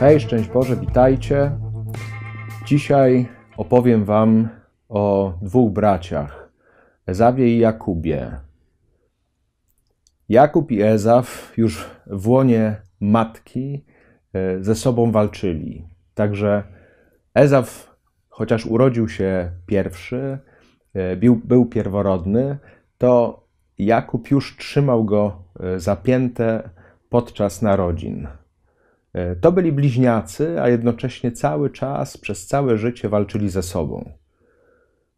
Hej, szczęść Boże, witajcie. Dzisiaj opowiem Wam o dwóch braciach, Ezawie i Jakubie. Jakub i Ezaw już w łonie matki e, ze sobą walczyli. Także Ezaw, chociaż urodził się pierwszy, e, był, był pierworodny, to Jakub już trzymał go e, zapięte podczas narodzin. E, to byli bliźniacy, a jednocześnie cały czas, przez całe życie walczyli ze sobą.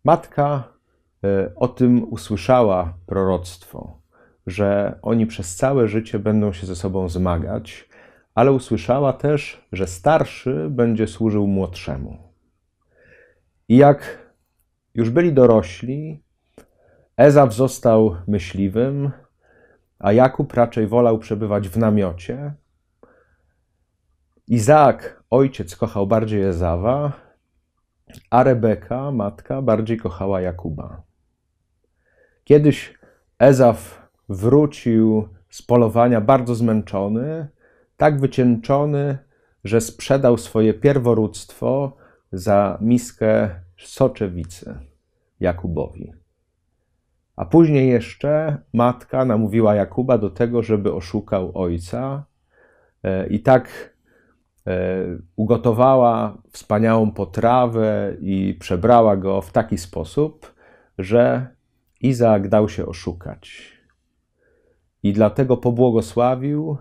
Matka e, o tym usłyszała proroctwo, że oni przez całe życie będą się ze sobą zmagać, ale usłyszała też, że starszy będzie służył młodszemu. I jak już byli dorośli, Ezaw został myśliwym, a Jakub raczej wolał przebywać w namiocie, Izaak, ojciec, kochał bardziej Ezawa, a Rebeka, matka, bardziej kochała Jakuba. Kiedyś Ezaf wrócił z polowania bardzo zmęczony, tak wycieńczony, że sprzedał swoje pierworództwo za miskę soczewicy Jakubowi. A później jeszcze matka namówiła Jakuba do tego, żeby oszukał ojca. E, I tak ugotowała wspaniałą potrawę i przebrała go w taki sposób, że Izaak dał się oszukać. I dlatego pobłogosławił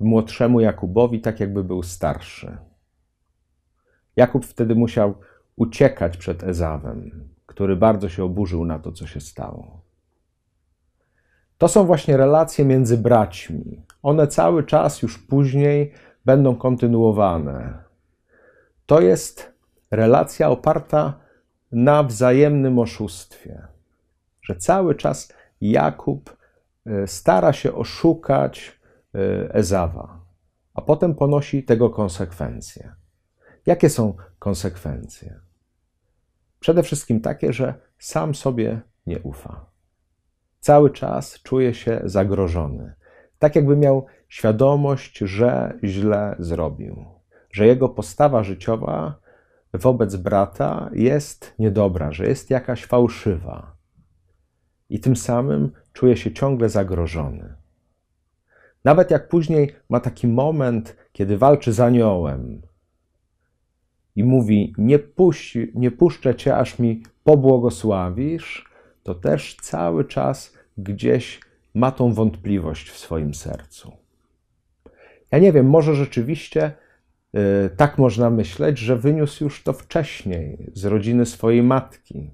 młodszemu Jakubowi, tak jakby był starszy. Jakub wtedy musiał uciekać przed Ezawem, który bardzo się oburzył na to, co się stało. To są właśnie relacje między braćmi. One cały czas już później będą kontynuowane. To jest relacja oparta na wzajemnym oszustwie, że cały czas Jakub e, stara się oszukać e, Ezawa, a potem ponosi tego konsekwencje. Jakie są konsekwencje? Przede wszystkim takie, że sam sobie nie ufa. Cały czas czuje się zagrożony. Tak jakby miał świadomość, że źle zrobił, że jego postawa życiowa wobec brata jest niedobra, że jest jakaś fałszywa. I tym samym czuje się ciągle zagrożony. Nawet jak później ma taki moment, kiedy walczy z aniołem i mówi: Nie, puść, nie puszczę cię, aż mi pobłogosławisz, to też cały czas gdzieś ma tą wątpliwość w swoim sercu. Ja nie wiem, może rzeczywiście y, tak można myśleć, że wyniósł już to wcześniej z rodziny swojej matki.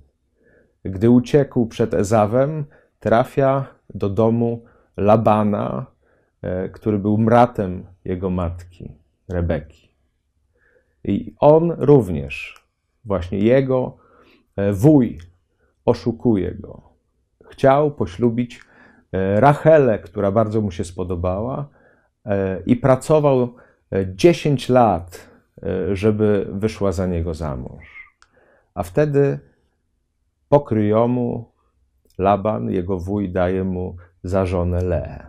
Gdy uciekł przed Ezawem, trafia do domu Labana, y, który był mratem jego matki, Rebeki. I on również, właśnie jego y, wuj, oszukuje go. Chciał poślubić Rachelę, która bardzo mu się spodobała, E, i pracował 10 e, lat, e, żeby wyszła za niego za mąż. A wtedy pokryjomu Laban, jego wuj, daje mu za żonę Leę.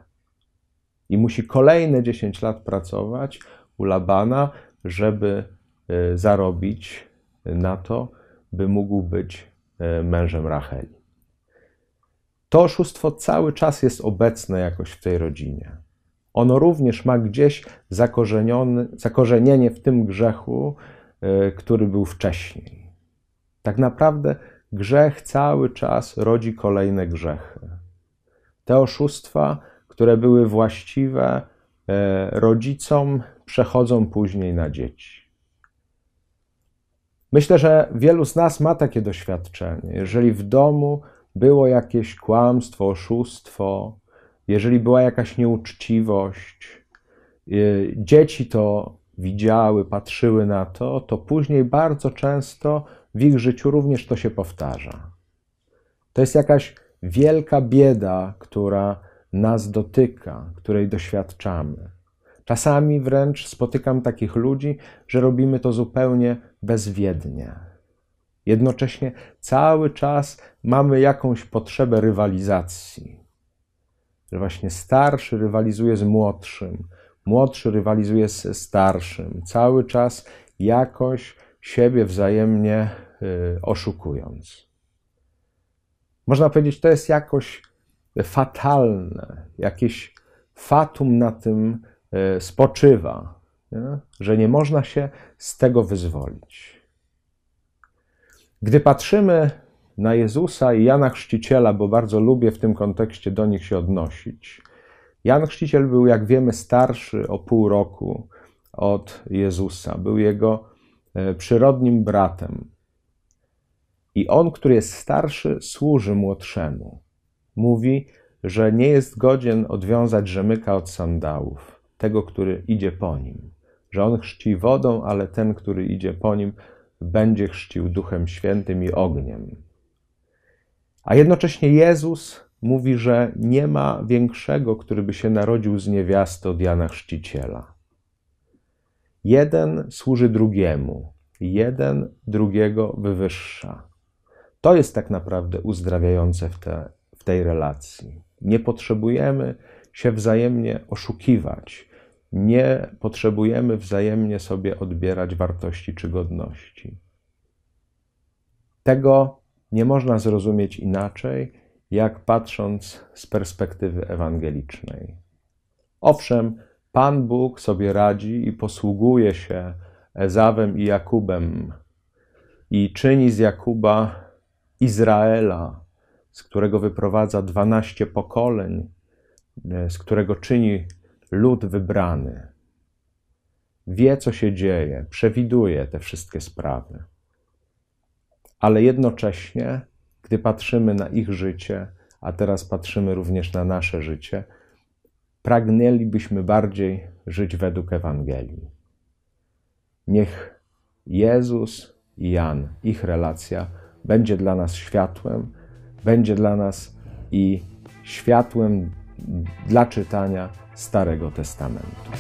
I musi kolejne 10 lat pracować u Labana, żeby zarobić na to, by mógł być mężem Racheli. To oszustwo cały czas jest obecne jakoś w tej rodzinie ono również ma gdzieś zakorzenienie w tym grzechu, e, który był wcześniej. Tak naprawdę grzech cały czas rodzi kolejne grzechy. Te oszustwa, które były właściwe e, rodzicom, przechodzą później na dzieci. Myślę, że wielu z nas ma takie doświadczenie. Jeżeli w domu było jakieś kłamstwo, oszustwo, jeżeli była jakaś nieuczciwość, dzieci to widziały, patrzyły na to, to później bardzo często w ich życiu również to się powtarza. To jest jakaś wielka bieda, która nas dotyka, której doświadczamy. Czasami wręcz spotykam takich ludzi, że robimy to zupełnie bezwiednie. Jednocześnie cały czas mamy jakąś potrzebę rywalizacji. Że właśnie starszy rywalizuje z młodszym, młodszy rywalizuje z starszym, cały czas jakoś siebie wzajemnie y, oszukując. Można powiedzieć, to jest jakoś fatalne, jakieś fatum na tym y, spoczywa, nie? że nie można się z tego wyzwolić. Gdy patrzymy na Jezusa i Jana Chrzciciela, bo bardzo lubię w tym kontekście do nich się odnosić. Jan Chrzciciel był, jak wiemy, starszy o pół roku od Jezusa. Był jego e, przyrodnim bratem. I on, który jest starszy, służy młodszemu. Mówi, że nie jest godzien odwiązać rzemyka od sandałów, tego, który idzie po nim. Że on chrzci wodą, ale ten, który idzie po nim, będzie chrzcił Duchem Świętym i ogniem. A jednocześnie Jezus mówi, że nie ma większego, który by się narodził z niewiasty od Jana Chrzciciela. Jeden służy drugiemu, jeden drugiego wywyższa. To jest tak naprawdę uzdrawiające w, te, w tej relacji. Nie potrzebujemy się wzajemnie oszukiwać, nie potrzebujemy wzajemnie sobie odbierać wartości czy godności. Tego nie można zrozumieć inaczej, jak patrząc z perspektywy ewangelicznej. Owszem, Pan Bóg sobie radzi i posługuje się Ezawem i Jakubem i czyni z Jakuba Izraela, z którego wyprowadza dwanaście pokoleń, z którego czyni lud wybrany. Wie, co się dzieje, przewiduje te wszystkie sprawy. Ale jednocześnie, gdy patrzymy na ich życie, a teraz patrzymy również na nasze życie, pragnęlibyśmy bardziej żyć według Ewangelii. Niech Jezus i Jan, ich relacja, będzie dla nas światłem, będzie dla nas i światłem dla czytania Starego Testamentu.